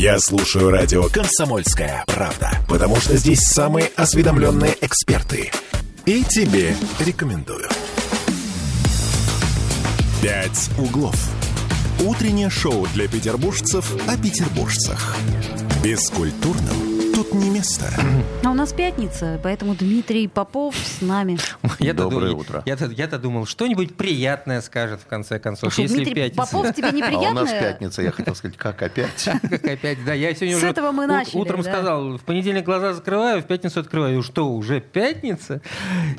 Я слушаю радио «Комсомольская правда», потому что здесь самые осведомленные эксперты. И тебе рекомендую. «Пять углов». Утреннее шоу для петербуржцев о петербуржцах. Бескультурным тут не место. А у нас пятница, поэтому Дмитрий Попов с нами. Я-то Доброе утро. Я-то, я-то думал, что-нибудь приятное скажет в конце концов, Слушай, если Дмитрий пятница. Попов тебе А у нас пятница, я хотел сказать, как опять? Как опять, да, я сегодня С уже этого мы начали, утром да. сказал, в понедельник глаза закрываю, в пятницу открываю. Что, уже пятница?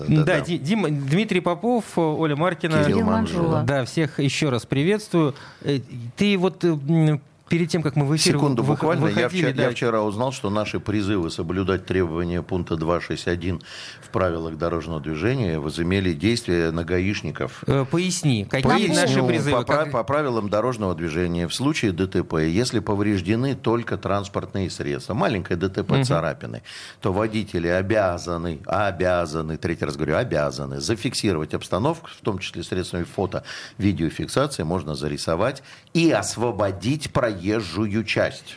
Да, Ди- Дима, Дмитрий Попов, Оля Маркина. Кирилл Манжула. Да, всех еще раз приветствую. Э, Ты вот перед тем, как мы в эфир Секунду, вых- буквально. Я выходили, вчера, да, я вчера узнал, что наши призывы соблюдать требования пункта 261 в правилах дорожного движения возымели действие на гаишников. э, Поясни, какие Напомню, наши призывы? По, Как- по правилам дорожного движения в случае ДТП, если повреждены только транспортные средства, маленькое ДТП царапины, то водители обязаны, обязаны, третий раз говорю, обязаны зафиксировать обстановку, в том числе средствами фото, видеофиксации, можно зарисовать и освободить проезжую часть.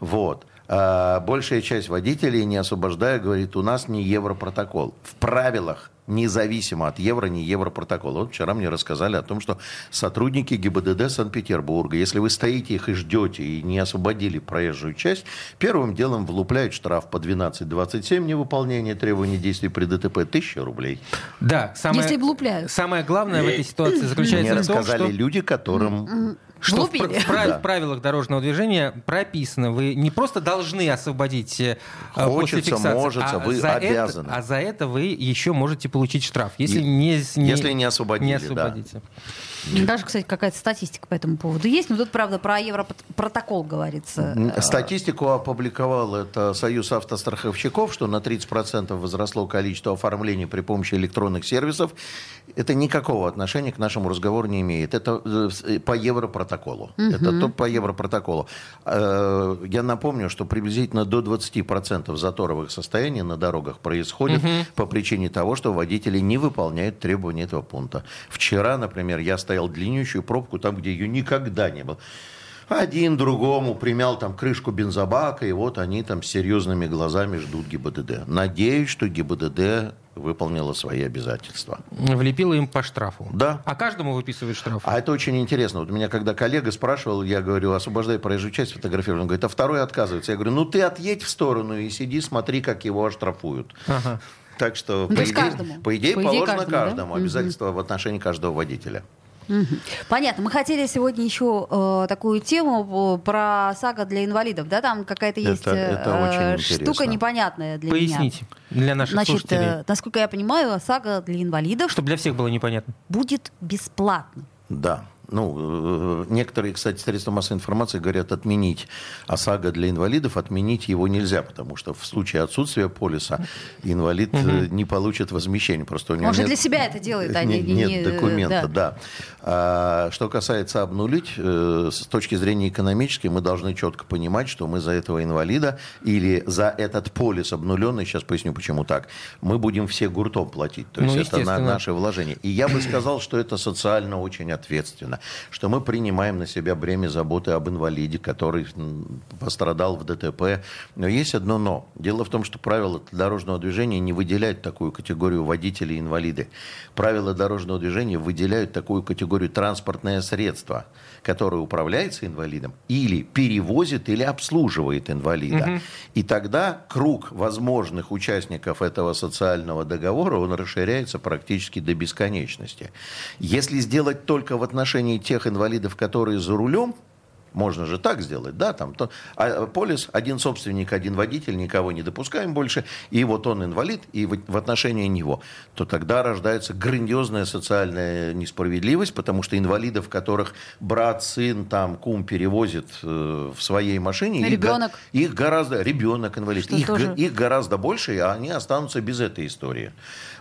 Вот. А, большая часть водителей, не освобождая, говорит, у нас не европротокол. В правилах независимо от евро, не европротокола. Вот вчера мне рассказали о том, что сотрудники ГИБДД Санкт-Петербурга, если вы стоите их и ждете, и не освободили проезжую часть, первым делом влупляют штраф по 12.27 невыполнение требований действий при ДТП 1000 рублей. Да, самое, Если влупляют. самое главное в этой ситуации заключается Мне в том, рассказали что... люди, которым... Что пр- в прав- Да. в правилах дорожного движения прописано, вы не просто должны освободить э, после Хочется, фиксации, можется, а вы за обязаны. Это, а за это вы еще можете получить штраф, если И- не, если не освободили, не да. Даже, кстати, какая-то статистика по этому поводу есть. Но тут, правда, про европротокол говорится. М, Статистику опубликовал это Союз автостраховщиков, что на 30% возросло количество оформлений при помощи электронных сервисов. Это никакого отношения к нашему разговору не имеет. Это э, по европротоколу. Это то по европротоколу. Э, Я напомню, что приблизительно до 20% заторовых состояний на дорогах происходит по причине того, что водители не выполняют требования этого пункта. Вчера, например, я стоял длиннющую пробку там, где ее никогда не было. Один другому примял там крышку бензобака, и вот они там с серьезными глазами ждут ГИБДД. Надеюсь, что ГИБДД выполнила свои обязательства. Влепило им по штрафу. Да. А каждому выписывают штраф. А это очень интересно. Вот меня когда коллега спрашивал, я говорю, освобождай проезжую часть, фотографирую. Он говорит, а второй отказывается. Я говорю, ну ты отъедь в сторону и сиди, смотри, как его оштрафуют. Ага. Так что, Ну, по, идее, каждому. по идее, По идее, положено каждому, да? каждому, обязательство в отношении каждого водителя. Понятно. Мы хотели сегодня еще э, такую тему э, про сага для инвалидов. Да, там какая-то Это- есть э, это очень штука интересно. непонятная для меня. Поясните для наших Значит, слушателей, э, насколько я понимаю, сага для инвалидов чтобы для всех было непонятно. будет бесплатно. Да. Ну, э, некоторые, кстати, средства массовой информации говорят отменить ОСАГО для инвалидов. Отменить его нельзя, потому что в случае отсутствия полиса инвалид э, не получит возмещение. Просто у него Он же нет- для себя это делает, а не- нет, не- нет не- документа, да. да. А, что касается обнулить, э, с точки зрения экономической, мы должны четко понимать, что мы за этого инвалида или за этот полис обнуленный, сейчас поясню, почему так, мы будем все гуртом платить. То Ну, есть это на наше вложение. И я бы сказал, что это социально очень ответственно, что мы принимаем на себя бремя заботы об инвалиде, который пострадал в ДТП. Но есть одно но. Дело в том, что правила дорожного движения не выделяют такую категорию водителей инвалиды. Правила дорожного движения выделяют такую категорию транспортное средство, которое управляется инвалидом или перевозит или обслуживает инвалида. И тогда круг возможных участников этого социального договора, он расширяется практически до бесконечности. Если сделать только в отношении тех инвалидов, которые за рулем, можно же так сделать, да, там то, а полис, один собственник, один водитель, никого не допускаем больше, и вот он инвалид, и в, в отношении него, то тогда рождается грандиозная социальная несправедливость, потому что инвалидов, которых брат, сын, там, кум перевозит э, в своей машине, их Ребенок. их, гораздо, ребенок инвалид, Что их, тоже- их гораздо больше, и они останутся без этой истории.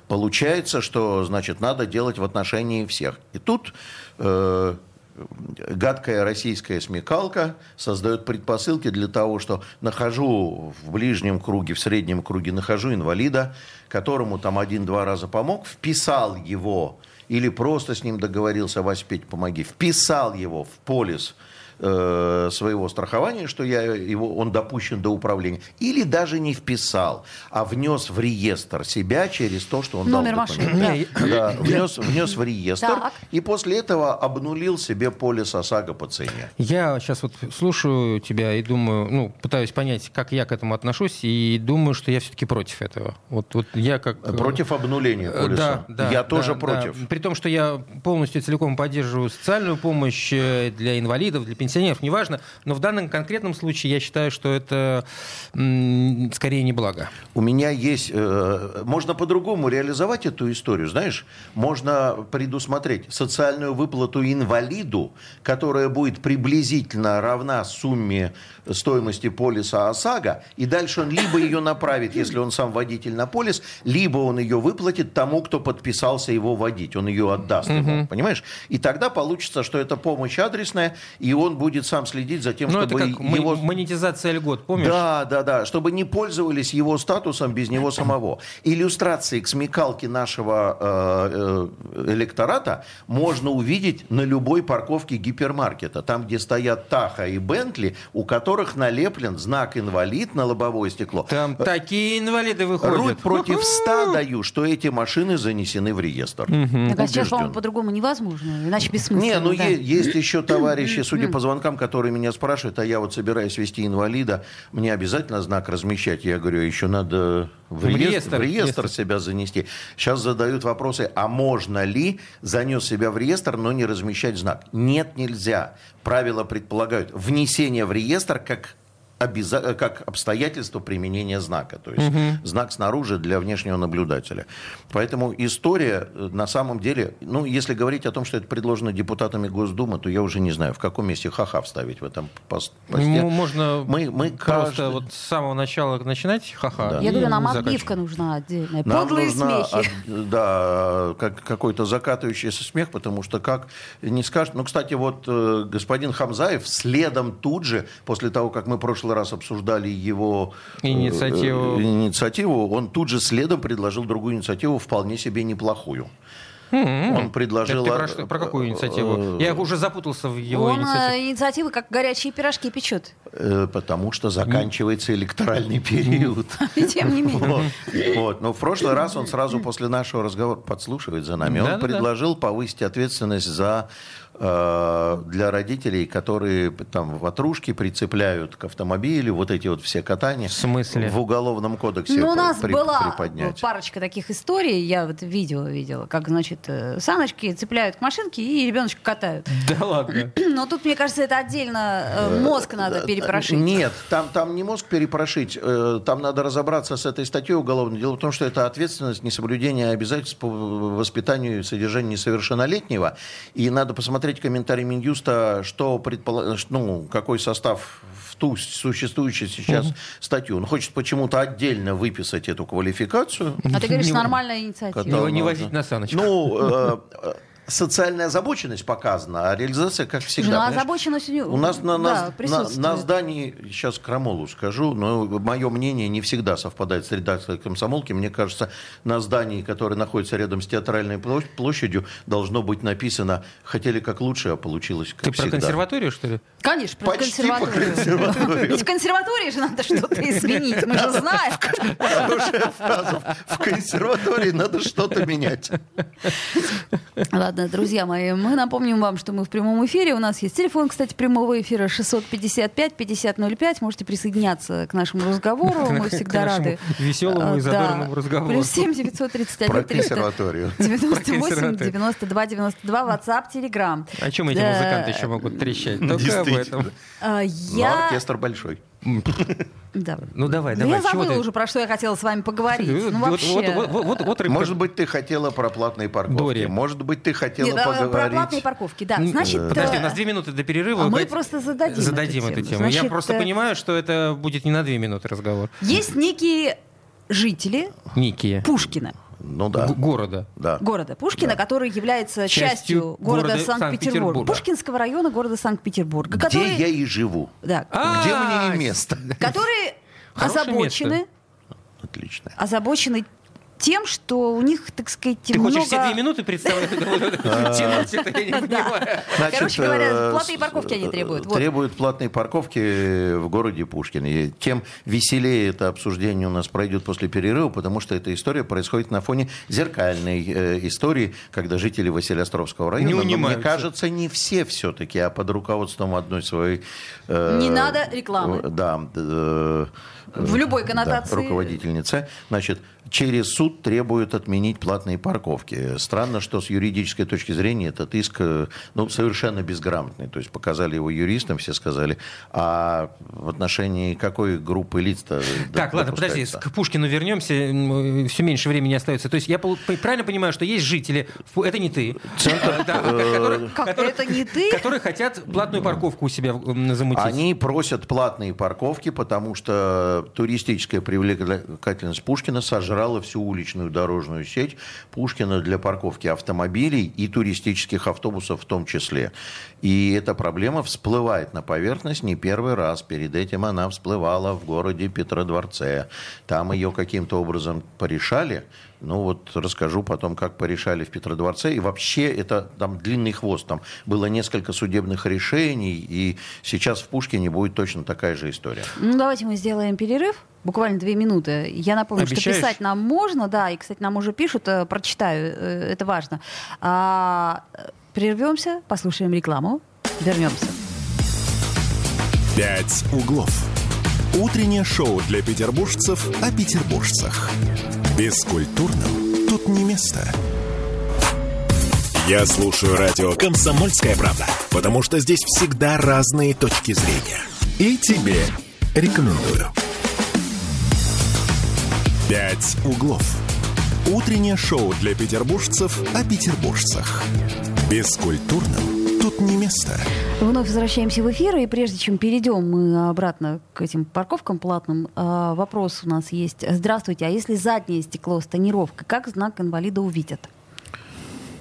Получается, что, значит, надо делать в отношении всех. И тут э, гадкая российская смекалка создает предпосылки для того, что нахожу в ближнем круге, в среднем круге нахожу инвалида, которому там один-два раза помог, вписал его или просто с ним договорился, Вась, Петь, помоги, вписал его в полис э, своего страхования, что я его, он допущен до управления, или даже не вписал, а внес в реестр себя через то, что он Номер дал машины, да. Да, внес, внес в реестр Так. и после этого обнулил себе полис ОСАГО по цене. Я сейчас вот слушаю тебя и думаю, ну, пытаюсь понять, как я к этому отношусь, и думаю, что я все-таки против этого. Вот, вот я как... э, Против обнуления Э, полиса. Да, да, я да, тоже да. против. При том, что я полностью целиком поддерживаю социальную помощь для инвалидов, для пенсионеров, неважно. Но в данном конкретном случае я считаю, что это скорее не благо. У меня есть... э, можно по-другому реализовать эту историю, знаешь? Можно предусмотреть социальную выплату инвалиду, которая будет приблизительно равна сумме стоимости полиса ОСАГО, и дальше он либо ее направит, если он сам водитель на полис, либо он ее выплатит тому, кто подписался его водить. Он ее отдаст ему, понимаешь? И тогда получится, что это помощь адресная, и он будет сам следить за тем, Ну, это чтобы как мо- его... монетизация льгот, помнишь? Да, да, да, чтобы не пользовались его статусом без него самого. Иллюстрации к смекалке нашего э, э, электората можно увидеть на любой парковке гипермаркета. Там, где стоят Таха и Бентли, у которых налеплен знак инвалид на лобовое стекло. Там такие инвалиды Руль выходят. против 100 даю, что эти машины занесены в реестр. Так, а сейчас, по-моему, по-другому невозможно. Иначе бессмысленно. Не, ну да. есть еще товарищи, судя по звонкам, которые меня спрашивают, а я вот собираюсь вести инвалида, мне обязательно знак размещать? Я говорю, еще надо в В реестр, реестр, в реестр реестр. себя занести. Сейчас задают вопросы, а можно ли занес себя в реестр, но не размещать знак? Нет, нельзя. Правила предполагают внесение в реестр как обяза- как обстоятельство применения знака. То есть знак снаружи для внешнего наблюдателя. Поэтому история э, на самом деле, ну, если говорить о том, что это предложено депутатами Госдумы, то я уже не знаю, в каком месте ха-ха вставить в этом пос- посте. Ну, можно Мы, мы просто каждый- вот с самого начала начинать ха-ха. Да. Я говорю, нам отбивка нужна отдельная. Нам Подлые нужна, смехи. от- да, как, какой-то закатывающийся смех, потому что как не скажешь... Ну, кстати, вот э, господин Хамзаев следом тут же, после того, как мы в прошлый раз обсуждали его э, Инициативу. э, инициативу, он тут же следом предложил другую инициативу, вполне себе неплохую. Он Так предложил... ты а, про, что- про какую инициативу? э, Я уже запутался в его Он инициативе. инициативы как горячие пирожки печет. Потому что заканчивается электоральный период. И тем не менее. Вот. Но в прошлый раз он сразу после нашего разговора подслушивает за нами. Он предложил повысить ответственность за для родителей, которые там ватрушки прицепляют к автомобилю, вот эти вот все катания. В смысле? В уголовном кодексе Ну, у нас при- была приподнять. парочка таких историй. Я вот видео видела, как, значит, э, саночки цепляют к машинке и ребеночка катают. Да ладно. Но тут, мне кажется, это отдельно э, мозг надо перепрошить. Нет, там, там не мозг перепрошить, э, там надо разобраться с этой статьей уголовной. Дело в том, что это ответственность несоблюдения обязательств по воспитанию и содержанию несовершеннолетнего. И надо посмотреть комментарий Минюста, что предпола- ну, какой состав в ту существующую сейчас статью. Он хочет почему-то отдельно выписать эту квалификацию. А ты говоришь, нормальная инициатива. Не, возить на саночках. Ну, э, социальная озабоченность показана, а реализация, как всегда. Ну, понимаешь? озабоченность у нас на, да, на, на, здании, сейчас крамолу скажу, но мое мнение не всегда совпадает с редакцией комсомолки. Мне кажется, на здании, которое находится рядом с театральной площ- площадью, должно быть написано «хотели как лучше, а получилось как Ты про всегда». консерваторию, что ли? Конечно, про Почти по консерваторию. консерваторию. Ведь в консерватории же надо что-то изменить, мы же знаем. Хорошая фраза. В консерватории надо что-то менять. Ладно, друзья мои, мы напомним вам, что мы в прямом эфире. У нас есть телефон, кстати, прямого эфира 655-5005. Можете присоединяться к нашему разговору. Мы всегда рады. веселому и А, задорному да. разговору. Плюс 7 931 Про 300 консерваторию. 98 консерваторию. 92 92 WhatsApp, Telegram. О чем эти музыканты еще могут трещать? Только об этом. А, Но Я... оркестр большой. Да. Ну давай, Ну, давай. я забыла уже, про что я хотела с вами поговорить. Ну, вообще... Может быть, ты хотела про платные парковки. Может быть, ты хотела а, про поговорить... платные парковки, да. Значит, Подожди, э, у нас две минуты до перерыва. а мы просто зададим зададим эту тему. Я просто э, понимаю, что это будет не на две минуты разговор. есть некие жители. Пушкина, Ну да. Города. да. города Пушкина, который является Частью частью города, города Санкт-Петербург. Санкт-Петербурга. Пушкинского района города Санкт-Петербурга. Где который, я и живу. да, А, Где мне и место. которые озабочены, Отлично. озабочены тем, что у них, так сказать, Ты много... хочешь все две минуты представлять? Тянуть это, я не Да. понимаю. Короче говоря, э, платные парковки они требуют. Требуют платные парковки в городе Пушкин. И тем веселее это обсуждение у нас пройдет после перерыва, потому что эта история происходит на фоне зеркальной э, истории, когда жители Василиостровского района, Не но мне унимаются. кажется, не все все-таки, а под руководством одной своей... э, Не надо рекламы. Да. В любой коннотации. руководительница, значит, через суд требуют отменить платные парковки. Странно, что с юридической точки зрения этот иск э, ну, совершенно безграмотный. То есть показали его юристам, все сказали. А в отношении какой группы лиц-то Так, ладно, подожди, к Пушкину вернемся, все меньше времени остается. То есть я правильно понимаю, что есть жители, это не ты, э, которые- Как, которые- это не ты? которые хотят платную парковку у себя замутить. Они просят платные парковки, потому что туристическая привлекательность Пушкина сожрала всю уличную дорожную сеть Пушкина для парковки автомобилей и туристических автобусов в том числе. И эта проблема всплывает на поверхность не первый раз. Перед этим она всплывала в городе Петродворце. Там ее каким-то образом порешали. Ну вот расскажу потом, как порешали в Петродворце. И вообще это там длинный хвост. Там было несколько судебных решений. И сейчас в Пушкине будет точно такая же история. Ну, давайте мы сделаем перерыв. Буквально две минуты. Я напомню, Обещаешь? что писать нам можно, да, и, кстати, нам уже пишут, э, прочитаю, э, это важно. А, прервемся, послушаем рекламу, вернемся. «Пять углов». Утреннее шоу для петербуржцев о петербуржцах. Бескультурным тут не место. Я слушаю радио «Комсомольская правда», потому что здесь всегда разные точки зрения. И тебе рекомендую. «Пять углов». Утреннее шоу для петербуржцев о петербуржцах. Бескультурным тут не место. Вновь возвращаемся в эфир, и прежде чем перейдем мы обратно к этим парковкам платным, а, вопрос у нас есть. Здравствуйте, а если заднее стекло с тонировкой, как знак инвалида увидят?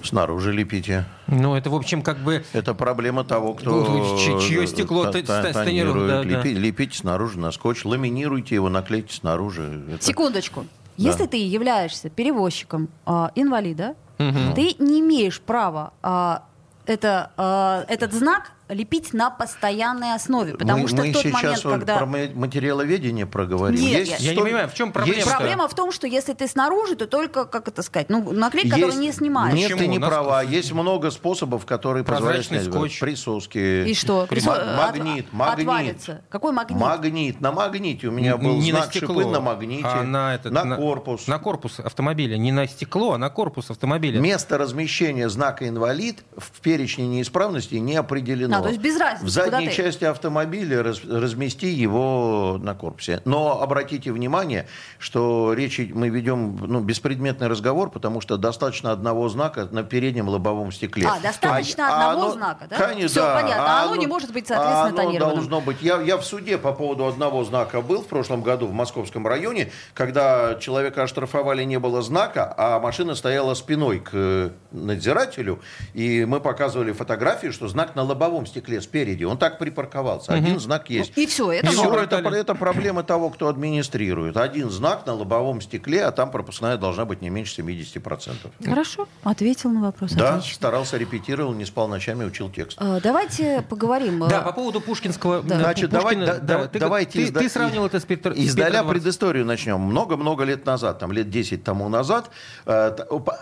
Снаружи лепите. Ну, это, в общем, как бы... Это проблема того, кто... Ну, чь- чье стекло ста- та- тонирует, да, тонирует. да. Лепи- Лепите снаружи на скотч, ламинируйте его, наклейте снаружи. Это- Секундочку. Да. Если ты являешься перевозчиком а, инвалида, ты не имеешь права а, это, а, этот знак лепить на постоянной основе. Потому мы, что мы в тот сейчас момент, когда... про ма- материаловедение проговорим. Нет, Есть я- Я не сто- понимаю, в чем есть проблема-то? Проблема в том, что если ты снаружи, то только, как это сказать, ну, наклейка, Есть- которую не снимаешь. Нет, Почему? ты не нас- права. Есть много способов, которые позволяют Прозрачный снять. скотч. Присоски. И что? Присо- Магнит, от- магнит. отвалится. Какой магнит? Магнит. На магните у меня был не на знак стекло, шипы на магните. а на, этот, на корпус. На корпус автомобиля. Не на стекло, а на корпус автомобиля. Место размещения знака инвалид в перечне неисправностей не определено. А, то есть без разницы, В задней ты? части автомобиля раз- размести его на корпусе. Но обратите внимание, что речь мы ведем ну, беспредметный разговор, потому что достаточно одного знака на переднем лобовом стекле. А, достаточно одного знака, да? Конечно, Всё да. понятно. А оно не может быть, соответственно, оно тонированным. должно быть. Я, я в суде по поводу одного знака был в прошлом году в московском районе, когда человека оштрафовали, не было знака, а машина стояла спиной к э, надзирателю, и мы показывали фотографии, что знак на лобовом стекле спереди. Он так припарковался. Один знак есть. И все, это И норма. это, это проблема того, кто администрирует. Один знак на лобовом стекле, а там пропускная должна быть не меньше 70%. Хорошо, ответил на вопрос. Да, Отлично. старался, репетировал, не спал ночами, учил текст. А, Давайте поговорим. Да, э, по поводу Пушкинского... Да. э, Значит, давай, Пушкина, да, да, да, ты, давайте ты, изда- ты сравнил это с Петр... с Издаля предысторию начнем. Много-много лет назад, там лет 10 тому назад, э,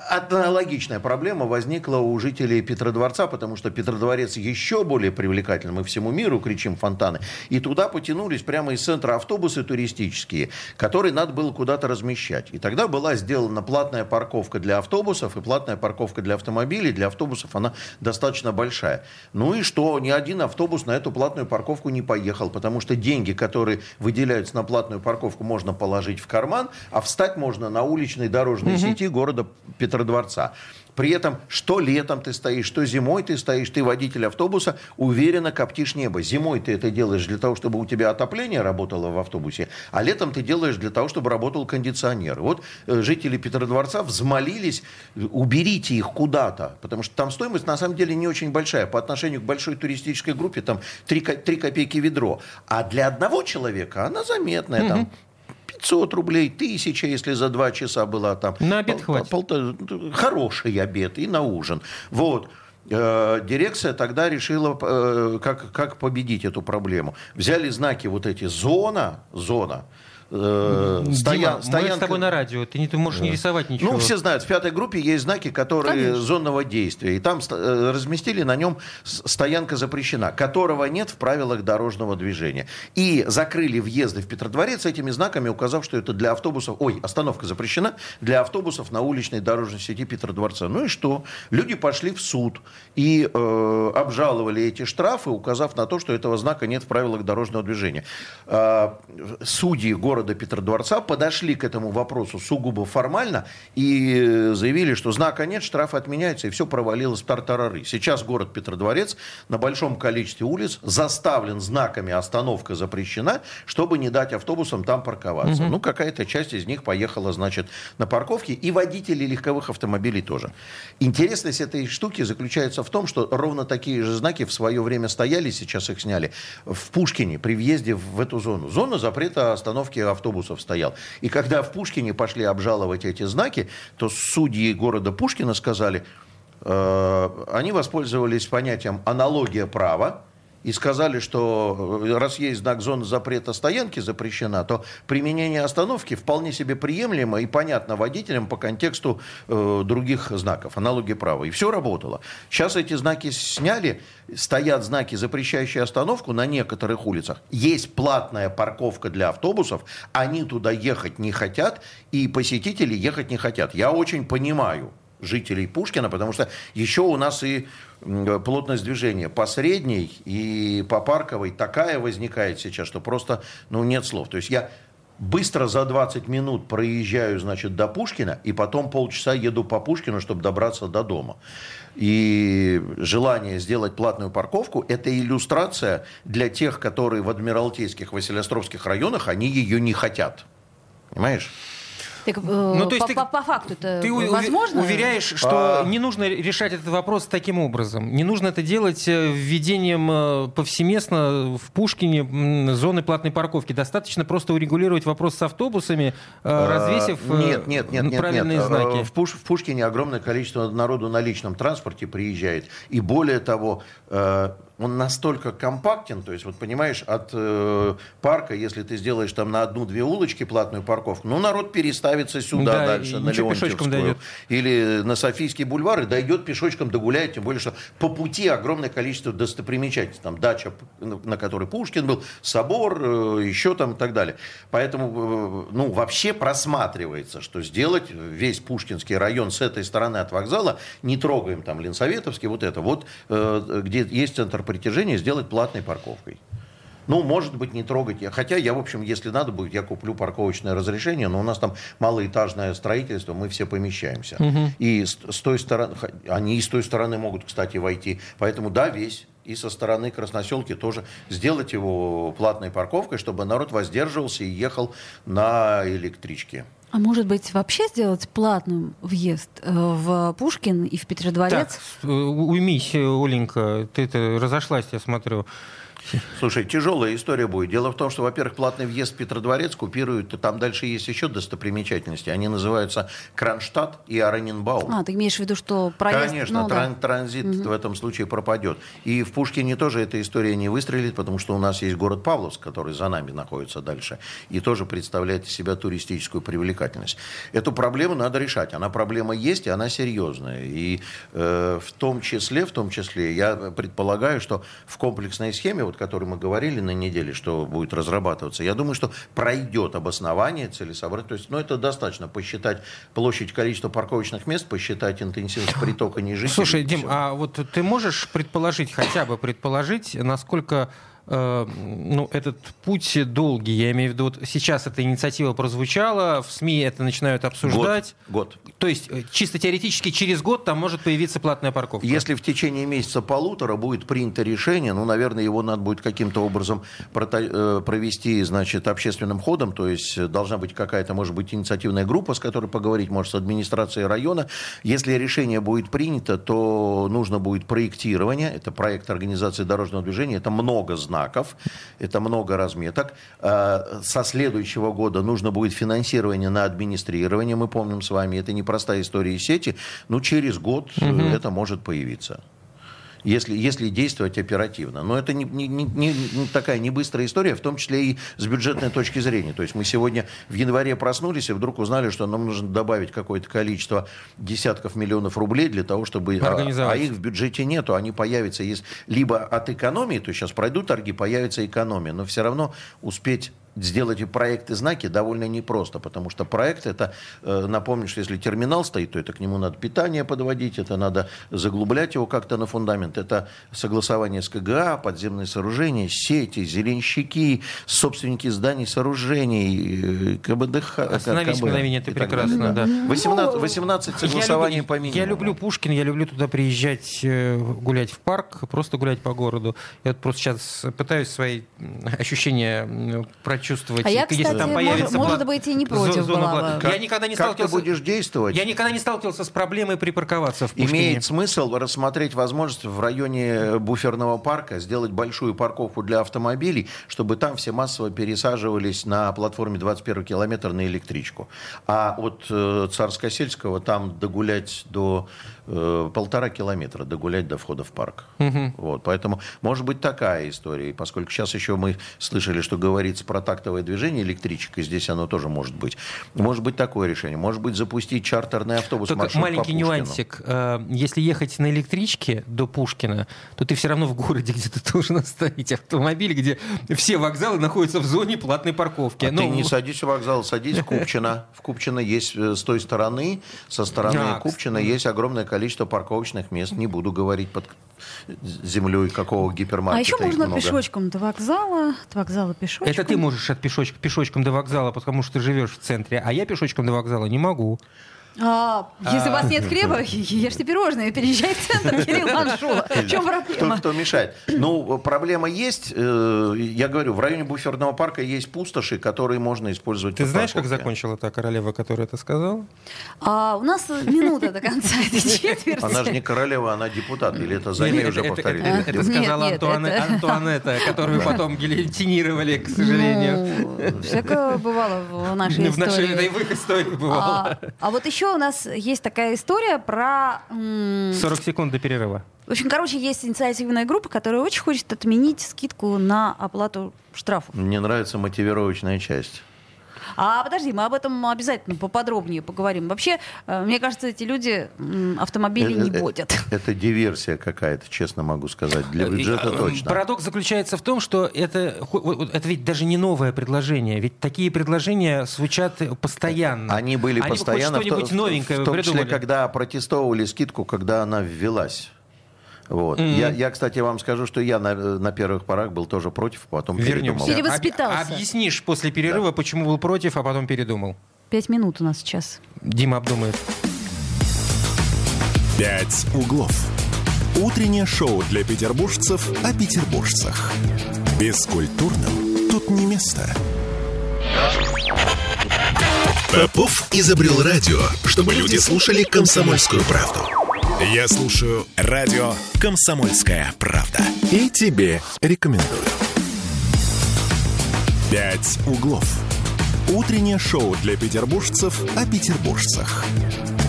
аналогичная проблема возникла у жителей Петродворца, потому что Петродворец еще более привлекательный. Мы всему миру кричим фонтаны. И туда потянулись прямо из центра автобусы туристические, которые надо было куда-то размещать. И тогда была сделана платная парковка для автобусов и платная парковка для автомобилей. Для автобусов она достаточно большая. Ну и что? Ни один автобус на эту платную парковку не поехал, потому что деньги, которые выделяются на платную парковку, можно положить в карман, а встать можно на уличной дорожной сети города Петродворца. При этом, что летом ты стоишь, что зимой ты стоишь, ты водитель автобуса, уверенно коптишь небо. Зимой ты это делаешь для того, чтобы у тебя отопление работало в автобусе, а летом ты делаешь для того, чтобы работал кондиционер. Вот э, жители Петродворца взмолились, э, уберите их куда-то, потому что там стоимость на самом деле не очень большая. По отношению к большой туристической группе там 3, копейки ведро. А для одного человека она заметная. Там 500 рублей, 1000, если за два часа была там. На обед хватит. Полтора, хороший обед и на ужин. Вот. Э, дирекция тогда решила, э, как, как победить эту проблему. Взяли знаки вот эти «зона», «зона», э, стоян, Дима, стоянка... мы с тобой на радио, ты, не, ты можешь не рисовать ничего. Ну, все знают, в пятой группе есть знаки, которые Конечно. зонного действия. И там э, разместили на нем стоянка запрещена, которого нет в правилах дорожного движения. И закрыли въезды в Петродворец этими знаками, указав, что это для автобусов... Ой, остановка запрещена для автобусов на уличной дорожной сети Петродворца. Ну и что? Люди пошли в суд и э, обжаловали эти штрафы, указав на то, что этого знака нет в правилах дорожного движения. Э, судьи города города Петродворца подошли к этому вопросу сугубо формально и заявили, что знака нет, штраф отменяется, и все провалилось в тартарары. Сейчас город Петродворец на большом количестве улиц заставлен знаками «остановка запрещена», чтобы не дать автобусам там парковаться. Угу. Ну, какая-то часть из них поехала, значит, на парковке, и водители легковых автомобилей тоже. Интересность этой штуки заключается в том, что ровно такие же знаки в свое время стояли, сейчас их сняли, в Пушкине при въезде в эту зону. Зона запрета остановки автобусов стоял. И когда в Пушкине пошли обжаловать эти знаки, то судьи города Пушкина сказали, э, они воспользовались понятием аналогия права, и сказали, что э, раз есть знак зоны запрета стоянки запрещена, то применение остановки вполне себе приемлемо и понятно водителям по контексту э, других знаков, аналогии права. И все работало. Сейчас эти знаки сняли, стоят знаки, запрещающие остановку на некоторых улицах. Есть платная парковка для автобусов, они туда ехать не хотят, и посетители ехать не хотят. Я очень понимаю жителей Пушкина, потому что еще у нас и плотность движения по средней и по парковой такая возникает сейчас, что просто ну, нет слов. То есть я быстро за 20 минут проезжаю, значит, до Пушкина, и потом полчаса еду по Пушкину, чтобы добраться до дома. И желание сделать платную парковку – это иллюстрация для тех, которые в Адмиралтейских, Василиостровских районах, они ее не хотят. Понимаешь? Так, э, ну, то есть по, ты, по, по факту это ты возможно? уверяешь, что а... не нужно решать этот вопрос таким образом. Не нужно это делать э, введением э, повсеместно в Пушкине зоны платной парковки. Достаточно просто урегулировать вопрос с автобусами, а, развесив нет, нет, нет, правильные нет, нет. знаки. В, Пуш, в Пушкине огромное количество народу на личном транспорте приезжает. И более того, он настолько компактен, то есть, вот понимаешь, от э, парка, если ты сделаешь там на одну-две улочки платную парковку, ну, народ переставится сюда да, дальше, на Леонтьевскую. Или на Софийский бульвар и дойдет пешочком, догуляет, тем более, что по пути огромное количество достопримечательностей. Там дача, на которой Пушкин был, собор, э, еще там и так далее. Поэтому, э, ну, вообще просматривается, что сделать весь Пушкинский район с этой стороны от вокзала, не трогаем там Ленсоветовский, вот это, вот, э, где есть центр притяжения сделать платной парковкой. Ну, может быть, не трогать. Хотя я, в общем, если надо будет, я куплю парковочное разрешение, но у нас там малоэтажное строительство, мы все помещаемся. Угу. И с, с той стороны, они и с той стороны могут, кстати, войти. Поэтому, да, весь. И со стороны Красноселки тоже сделать его платной парковкой, чтобы народ воздерживался и ехал на электричке. А может быть, вообще сделать платным въезд э, в Пушкин и в Петродворец? Так, уймись, Оленька, ты это разошлась, я смотрю. Слушай, тяжелая история будет. Дело в том, что, во-первых, платный въезд в Петродворец купируют, и там дальше есть еще достопримечательности. Они называются Кронштадт и Араненбаум. А, ты имеешь в виду, что проезд... Конечно, ну, тран- да. транзит угу. в этом случае пропадет. И в Пушкине тоже эта история не выстрелит, потому что у нас есть город Павловск, который за нами находится дальше, и тоже представляет из себя туристическую привлекательность. Эту проблему надо решать. Она проблема есть, и она серьезная. И э, в том числе, в том числе, я предполагаю, что в комплексной схеме вот, который мы говорили на неделе, что будет разрабатываться, я думаю, что пройдет обоснование целесообразно. То есть, ну, это достаточно посчитать площадь, количество парковочных мест, посчитать интенсивность притока не жителей. Слушай, Дим, а вот ты можешь предположить, хотя бы предположить, насколько ну, этот путь долгий. Я имею в виду, вот сейчас эта инициатива прозвучала, в СМИ это начинают обсуждать. Год. год. То есть э, чисто теоретически через год там может появиться платная парковка. Если в течение месяца полутора будет принято решение, ну, наверное, его надо будет каким-то образом э, провести, значит, общественным ходом, то есть должна быть какая-то, может быть, инициативная группа, с которой поговорить, может, с администрацией района. Если решение будет принято, то нужно будет проектирование, это проект организации дорожного движения, это много значит знаков, это много разметок. Э, со следующего года нужно будет финансирование на администрирование, мы помним с вами, это непростая история сети, но через год угу. это может появиться если, если действовать оперативно. Но это не, не, не, не такая не быстрая история, в том числе и с бюджетной точки зрения. То есть мы сегодня в январе проснулись и вдруг узнали, что нам нужно добавить какое-то количество десятков миллионов рублей для того, чтобы... А, а их в бюджете нету, они появятся есть либо от экономии, то сейчас пройдут торги, появится экономия, но все равно успеть сделать проекты знаки довольно непросто, потому что проект это, э, напомню, что если терминал стоит, то это к нему надо питание подводить, это надо заглублять его как-то на фундамент, это согласование с КГА, подземные сооружения, сети, зеленщики, собственники зданий, сооружений, э, КБДХ. Остановись КБ, мгновение, ты прекрасно, да. 18, 18 согласований я люблю, по минимуму. Я люблю Пушкин, я люблю туда приезжать, э, гулять в парк, просто гулять по городу. Я вот просто сейчас пытаюсь свои ощущения про прочувствовать. А я, кстати, если там появится может, может быть, и не против зона была бы. Я никогда не как сталкивался... ты будешь действовать? Я никогда не сталкивался с проблемой припарковаться в Пушкине. Имеет смысл рассмотреть возможность в районе буферного парка сделать большую парковку для автомобилей, чтобы там все массово пересаживались на платформе 21 километр на электричку. А от э, Царско-Сельского там догулять до э, полтора километра, догулять до входа в парк. Угу. Вот, поэтому может быть такая история. И поскольку сейчас еще мы слышали, что говорится про тактовое движение электричек, и здесь оно тоже может быть. Может быть такое решение. Может быть запустить чартерный автобус Только маленький по нюансик. Э, если ехать на электричке до Пушкина, то ты все равно в городе где-то должен оставить автомобиль, где все вокзалы находятся в зоне платной парковки. А Но... ты ну, не садись в вокзал, садись в Купчино. В Купчино есть э, с той стороны, со стороны а, Купчино есть огромное количество парковочных мест. Не буду говорить под землей какого гипермаркета. А еще можно много. пешочком до вокзала, от вокзала пешочком. Это ты можешь от пешочком, пешочком до вокзала, потому что ты живешь в центре, а я пешочком до вокзала не могу. А, если у вас нет хлеба, ешьте пирожные, переезжайте в центр Кирилл Маншула. В чем проблема? Кто, кто мешает? Ну, проблема есть. Э, я говорю, в районе буферного парка есть пустоши, которые можно использовать. Ты знаешь, как закончила та королева, которая это сказала? А, у нас минута до конца этой четверти. Она же не королева, она депутат. Или это за ней уже повторили? Это сказала Антуанетта, которую потом гильотинировали, к сожалению. Ну, всякое бывало в нашей истории. В нашей этой истории бывало. А, а вот еще еще у нас есть такая история про... 40 секунд до перерыва. В общем, короче, есть инициативная группа, которая очень хочет отменить скидку на оплату штрафов. Мне нравится мотивировочная часть. А подожди, мы об этом обязательно поподробнее поговорим. Вообще, э, мне кажется, эти люди автомобили не водят. Это, это диверсия какая-то, честно могу сказать. Для бюджета э, точно. Парадокс заключается в том, что это, это ведь даже не новое предложение. Ведь такие предложения звучат постоянно. Они были Они постоянно. Что-нибудь новенькое в том числе, когда протестовывали скидку, когда она ввелась. Вот. Mm-hmm. Я, я, кстати, вам скажу, что я на, на первых порах был тоже против, а потом Вернемся. передумал. Перевоспитался. Об, объяснишь после перерыва, да. почему был против, а потом передумал. Пять минут у нас сейчас. Дима обдумает. «Пять углов». Утреннее шоу для петербуржцев о петербуржцах. Бескультурным тут не место. Попов изобрел радио, чтобы люди слушали комсомольскую правду. Я слушаю радио «Комсомольская правда». И тебе рекомендую. «Пять углов». Утреннее шоу для петербуржцев о петербуржцах.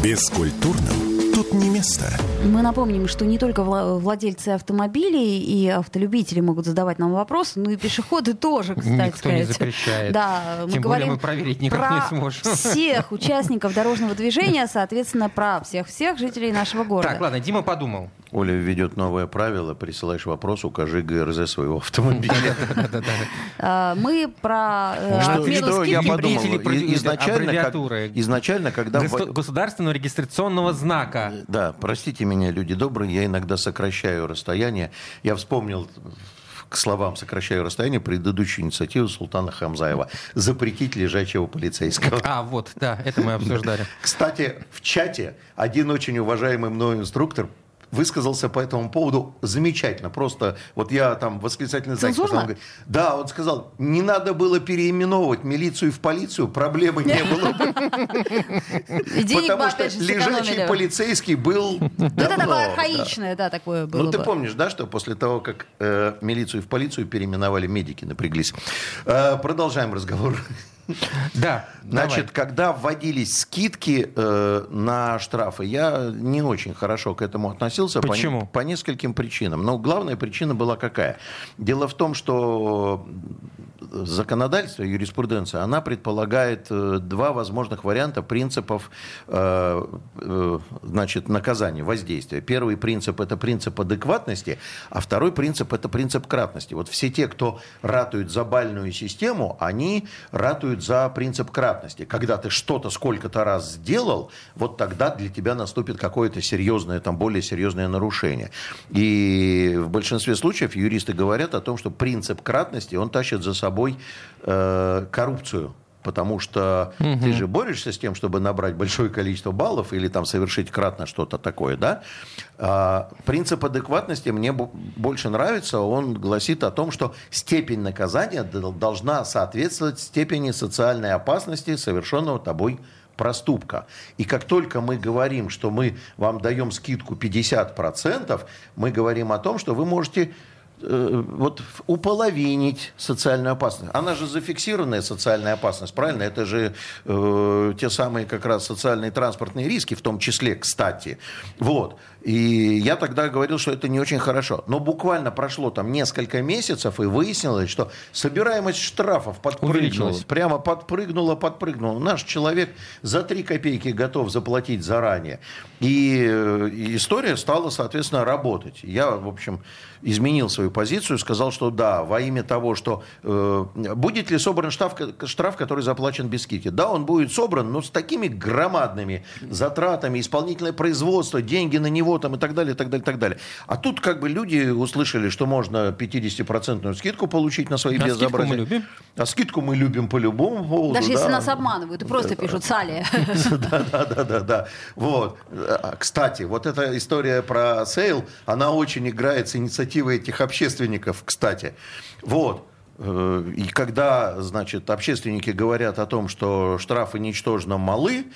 Бескультурным тут не место. Мы напомним, что не только владельцы автомобилей и автолюбители могут задавать нам вопросы, но и пешеходы тоже, кстати Никто сказать. не запрещает. Да, мы Тем говорим более мы проверить никак про не сможем. всех участников дорожного движения, соответственно, про всех-всех жителей нашего города. Так, ладно, Дима подумал. Оля введет новое правило, присылаешь вопрос, укажи ГРЗ своего автомобиля. А, мы про э, я подумал, изначально, когда... Государственного регистрационного знака. Да, простите меня, люди добрые, я иногда сокращаю расстояние. Я вспомнил к словам сокращаю расстояние, предыдущую инициативу Султана Хамзаева запретить лежачего полицейского. А, вот, да, это мы обсуждали. Кстати, в чате один очень уважаемый мной инструктор высказался по этому поводу замечательно. Просто вот я там восклицательный знак? Да, он сказал, не надо было переименовывать милицию в полицию, проблемы не было. Бы Потому что лежачий полицейский был Ну, это такое архаичное, да, такое было Ну, ты помнишь, да, что после того, как э, милицию в полицию переименовали, медики напряглись. Э, продолжаем разговор. Да, Значит, когда вводились скидки э, на штрафы, я не очень хорошо к этому относился. по Почему? По, нескольким причинам. Но главная причина была какая? Дело в том, что законодательство, юриспруденция, она предполагает э, два возможных варианта принципов э, э, значит, наказания, воздействия. Первый принцип – это принцип адекватности, а второй принцип – это принцип кратности. Вот все те, кто ратует за бальную систему, они ратуют за принцип кратности. Когда ты что-то сколько-то раз сделал, вот тогда для тебя наступит какое-то серьезное, там, более серьезное нарушение. И в большинстве случаев юристы говорят о том, что принцип кратности, он тащит за собой э, коррупцию. Потому что ты же борешься с тем, чтобы набрать большое количество баллов или там совершить кратно что-то такое, да? А, принцип адекватности мне бо- больше нравится. Он гласит о том, что степень наказания должна соответствовать степени социальной опасности совершенного тобой проступка. И как только мы говорим, что мы вам даем скидку 50%, мы говорим о том, что вы можете вот в- уполовинить социальную опасность. Она же зафиксированная социальная опасность, правильно? Это же э, те самые как раз социальные транспортные риски, в том числе, кстати. Вот. И я тогда говорил, что это не очень хорошо. Но буквально прошло там несколько месяцев, и выяснилось, что собираемость штрафов подпрыгнула. Прямо подпрыгнула, подпрыгнула. Наш человек за 3 копейки готов заплатить заранее. И, э, и история стала, соответственно, работать. Я, в общем, изменил свою позицию, сказал, что да, во имя того, что э, будет ли собран штраф, штраф, который заплачен без скидки. Да, он будет собран, но с такими громадными затратами, исполнительное производство, деньги на него там и так далее, и так далее, и так далее. А тут как бы люди услышали, что можно 50% скидку получить на свои А скидку безобразия. мы любим. А скидку мы любим по любому поводу. Даже если да. нас обманывают и просто пишут. Да, да, да, да, да. Вот. А, Кстати, вот эта история про sale, она очень играет с инициативой этих общественников, кстати. Вот. Э, И когда, значит, общественники говорят о том, что штрафы ничтожно малы,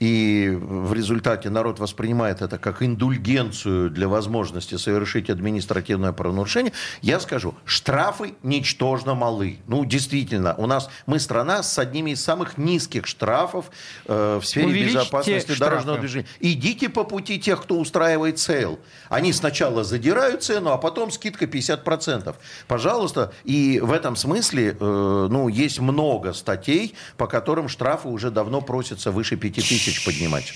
и в результате народ воспринимает это как индульгенцию для возможности совершить административное правонарушение, я скажу, штрафы ничтожно малы. Ну, действительно, у нас мы страна с одними из самых низких штрафов э, в сфере Увеличьте безопасности штрафы. дорожного движения. Идите по пути тех, кто устраивает sale. Они сначала задирают цену, а потом скидка 50%. Пожалуйста, и в этом смысле э, ну, есть много статей, по которым штрафы уже давно просятся выше 5000 поднимать.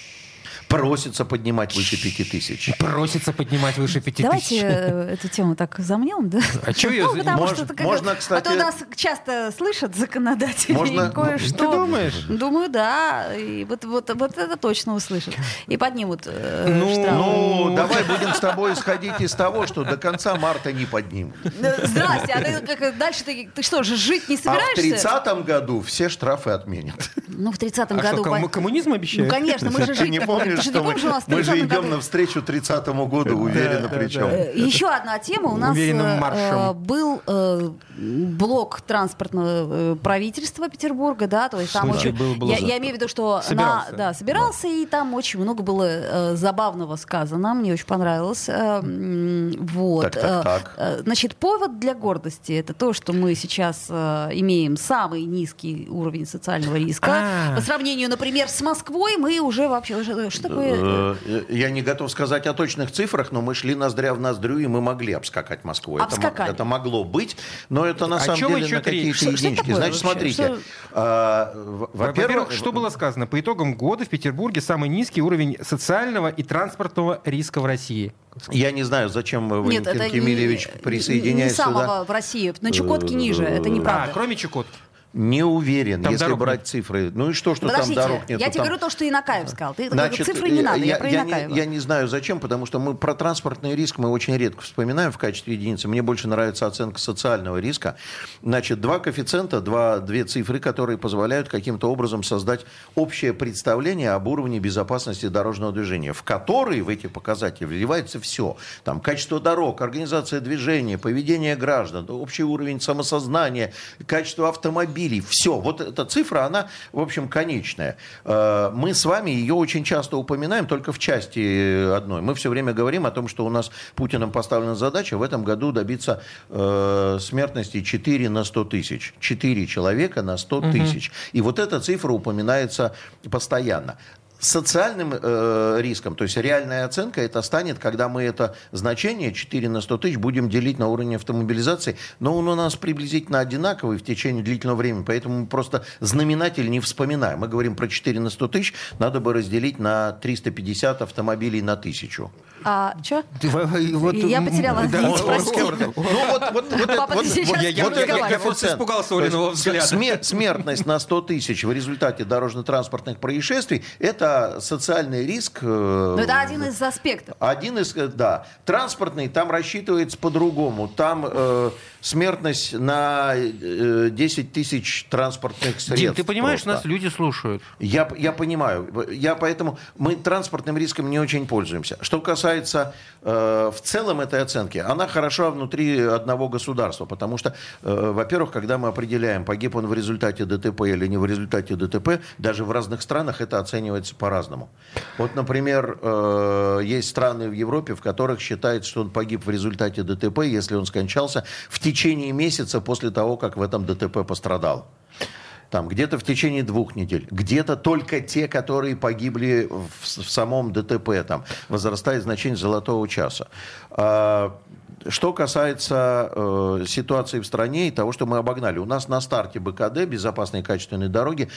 Просится поднимать выше 5000. Просится поднимать выше 5000. Давайте э, эту тему так замнем, да? А Ну, Можно- что как- можно, А кстати- то нас часто слышат законодатели Можно- кое-что. Ты думаешь? Думаю, да. И вот, вот, вот это точно услышат. И поднимут э, Ну, штраф. Ну, давай будем с тобой исходить из того, что до конца марта не поднимут. Ну, Здрасте, а ты как, дальше ты, ты что же, жить не А в собираешься? 30 году все штрафы отменят. Ну, в 30-м А году... что, коммунизм Ну, обещают? конечно, мы же жить не помнишь, же что не мы, помнишь, у нас в мы же 30-м идем навстречу 30 году, уверенно причем. Э, Еще одна тема. У нас э, э, был блок транспортного правительства Петербурга, да, то есть там очень... я, имею в виду, что да, собирался, и там очень много было забавного сказано. Мне очень понравилось. Вот. Значит, повод для гордости это то, что мы сейчас имеем самый низкий уровень социального риска. А. По сравнению, например, с Москвой, мы уже вообще что такое? Э, Я не готов сказать о точных цифрах, но мы шли ноздря в ноздрю, и мы могли обскакать Москву. Это мо- Обскакали. Это, могло быть, но это на О самом чем деле на какие-то единички. Значит, смотрите. Что- а, в- Во-первых, что было сказано? По итогам года в Петербурге самый низкий уровень социального и транспортного риска в России. Я не знаю, зачем э, Нет, Валентин это Кемельевич не, присоединяется не самого сюда. в России. На Чукотке ниже, это А, неправда. кроме Чукотки. Не уверен, там если брать нет. цифры. Ну и что, что Подождите, там дорог нет? Я тебе там... говорю то, что Инакаев сказал. Ты Значит, цифры не надо, я, я про я Не, я не знаю зачем, потому что мы про транспортный риск мы очень редко вспоминаем в качестве единицы. Мне больше нравится оценка социального риска. Значит, два коэффициента, два, две цифры, которые позволяют каким-то образом создать общее представление об уровне безопасности дорожного движения, в которые в эти показатели вливается все. Там качество дорог, организация движения, поведение граждан, общий уровень самосознания, качество автомобилей, все. Вот эта цифра, она, в общем, конечная. Э, мы с вами ее очень часто упоминаем только в части одной. Мы все время говорим о том, что у нас Путиным поставлена задача в этом году добиться э, смертности 4 на 100 тысяч. 4 человека на 100 тысяч. Угу. И вот эта цифра упоминается постоянно социальным э, риском, то есть реальная оценка, это станет, когда мы это значение 4 на 100 тысяч будем делить на уровне автомобилизации, но он у нас приблизительно одинаковый в течение длительного времени, поэтому мы просто знаменатель не вспоминаем. Мы говорим про 4 на 100 тысяч, надо бы разделить на 350 автомобилей на тысячу. А, что? Вот, я потеряла да, нить, прости. Ну, вот, вот, вот, Папа, вот, ты вот, я, я, я, я просто испугался Олиного взгляда. Смер, смертность на 100 тысяч в результате дорожно-транспортных происшествий – это социальный риск. Э, Но это один из аспектов. Один из, э, да. Транспортный там рассчитывается по-другому. Там э, смертность на э, 10 тысяч транспортных средств. Дим, ты понимаешь, просто. нас люди слушают. Я, я понимаю. Я поэтому мы транспортным риском не очень пользуемся. Что касается э, в целом этой оценки, она хороша внутри одного государства, потому что, э, во-первых, когда мы определяем, погиб он в результате ДТП или не в результате ДТП, даже в разных странах это оценивается по-разному. Вот, например, э, есть страны в Европе, в которых считается, что он погиб в результате ДТП, если он скончался в течение месяца после того, как в этом ДТП пострадал. Там где-то в течение двух недель, где-то только те, которые погибли в, в самом ДТП, там возрастает значение золотого часа. А, что касается э, ситуации в стране и того, что мы обогнали. У нас на старте БКД, безопасной и качественной дороги,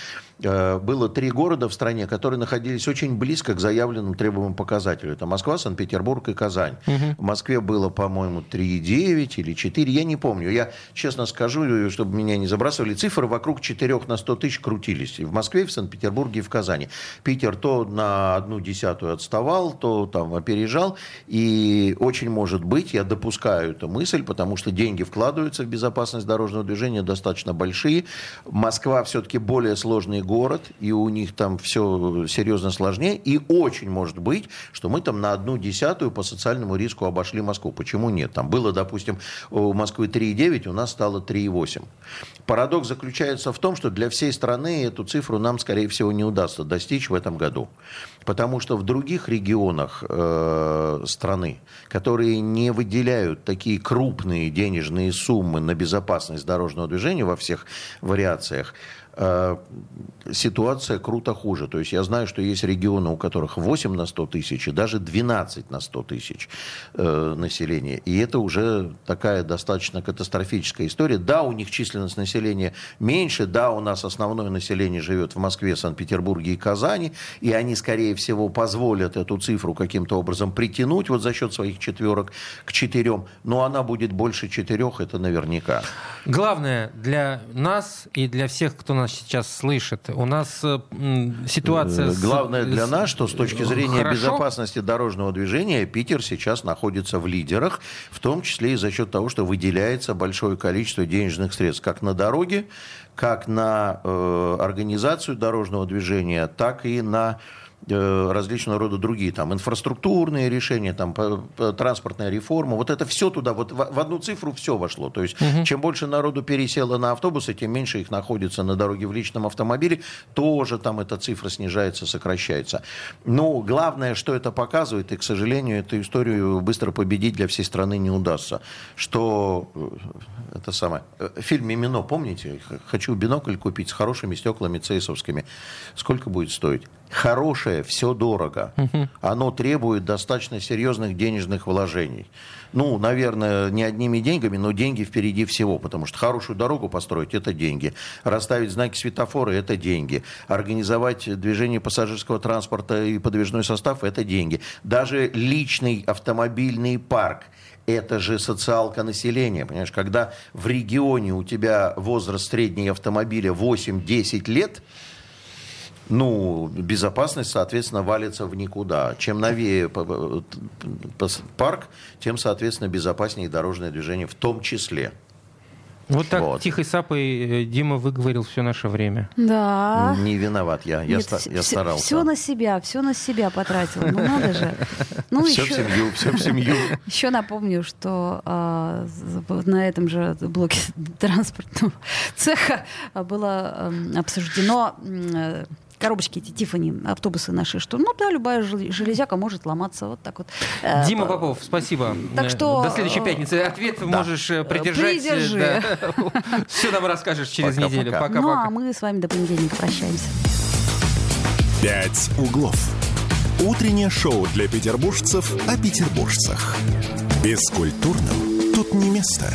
э, было три города в стране, которые находились очень близко к заявленным требуемым показателю. Это Москва, Санкт-Петербург и Казань. Угу. В Москве было, по-моему, 3,9 или 4, я не помню. Я честно скажу, чтобы меня не забрасывали, цифры вокруг 4 на 100 тысяч крутились. И в Москве, и в Санкт-Петербурге, и в Казани. Питер то на одну десятую отставал, то там опережал. И очень может быть, я допускаю допускаю эту мысль, потому что деньги вкладываются в безопасность дорожного движения достаточно большие. Москва все-таки более сложный город, и у них там все серьезно сложнее. И очень может быть, что мы там на одну десятую по социальному риску обошли Москву. Почему нет? Там было, допустим, у Москвы 3,9, у нас стало 3,8. Парадокс заключается в том, что для всей страны эту цифру нам, скорее всего, не удастся достичь в этом году. Потому что в других регионах э, страны, которые не выделяют такие крупные денежные суммы на безопасность дорожного движения во всех вариациях, ситуация круто хуже. То есть я знаю, что есть регионы, у которых 8 на 100 тысяч и даже 12 на 100 тысяч э, населения. И это уже такая достаточно катастрофическая история. Да, у них численность населения меньше, да, у нас основное население живет в Москве, Санкт-Петербурге и Казани, и они, скорее всего, позволят эту цифру каким-то образом притянуть вот за счет своих четверок к четырем, но она будет больше четырех, это наверняка. Главное для нас и для всех, кто нас сейчас слышит, у нас э, ситуация... Э, главное для нас, что с точки зрения Хорошо? безопасности дорожного движения Питер сейчас находится в лидерах, в том числе и за счет того, что выделяется большое количество денежных средств как на дороге, как на э, организацию дорожного движения, так и на Э, различного рода другие, там, инфраструктурные решения, там, транспортная реформа, вот это все туда, вот в одну цифру все вошло. То есть, угу. чем больше народу пересело на автобусы, тем меньше их находится на дороге в личном автомобиле, тоже там эта цифра снижается, сокращается. Но главное, что это показывает, и, к сожалению, эту историю быстро победить для всей страны не удастся, что э, это самое, э, фильм «Мимино», помните? Хочу бинокль купить с хорошими стеклами цейсовскими. Сколько будет стоить? Хорошее все дорого. Оно требует достаточно серьезных денежных вложений. Ну, наверное, не одними деньгами, но деньги впереди всего, потому что хорошую дорогу построить – это деньги. Расставить знаки светофора – это деньги. Организовать движение пассажирского транспорта и подвижной состав – это деньги. Даже личный автомобильный парк – это же социалка населения. Понимаешь, когда в регионе у тебя возраст среднего автомобиля 8-10 лет – ну, безопасность, соответственно, валится в никуда. Чем новее парк, тем, соответственно, безопаснее дорожное движение в том числе. Вот так вот. тихой сапой э, Дима выговорил все наше время. Да. Не виноват я, я, Нет, ста- я старался. Все на себя, все на себя потратил. Ну надо же. Ну, все еще... в семью, все в семью. Еще напомню, что а, на этом же блоке транспортного цеха было а, обсуждено а, коробочки эти Тифани, автобусы наши, что ну да, любая железяка может ломаться вот так вот. Э, Дима Попов, спасибо. Так что... До следующей э, пятницы. Ответ да. можешь э, придержать. Придержи. Да. Все нам расскажешь через пока, неделю. Пока-пока. Ну, а мы с вами до понедельника прощаемся. «Пять углов». Утреннее шоу для петербуржцев о петербуржцах. Бескультурным тут не место.